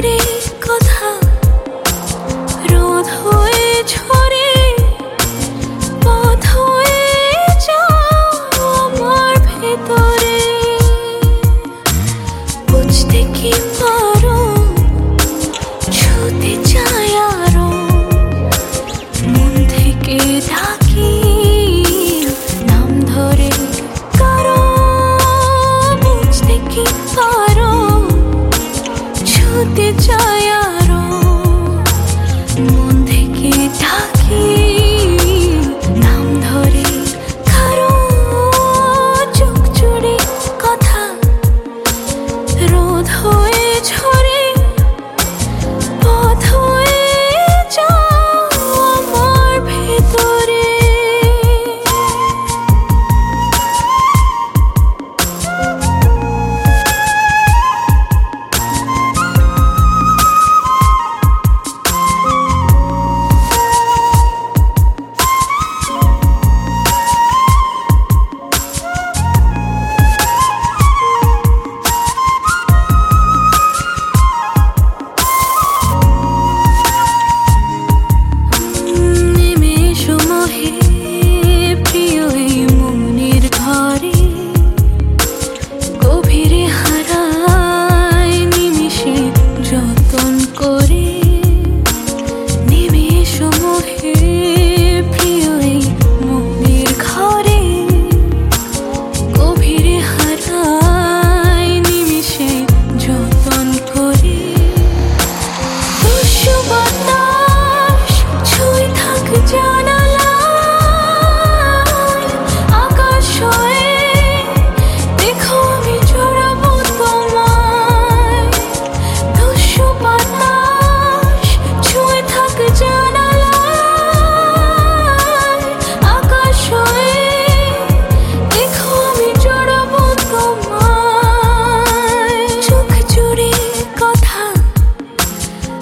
beauty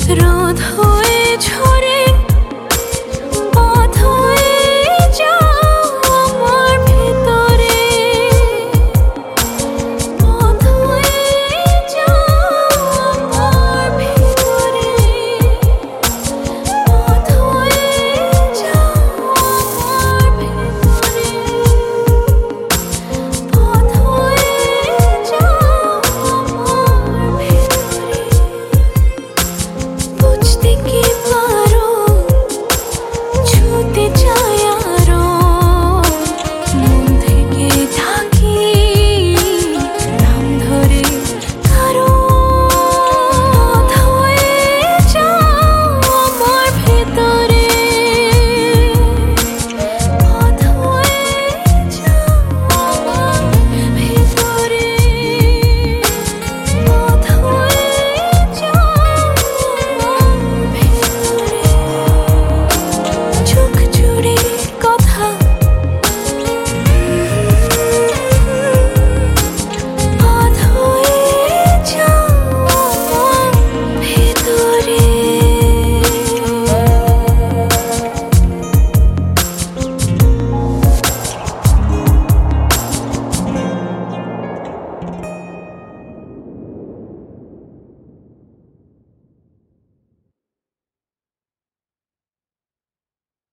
رودهای چون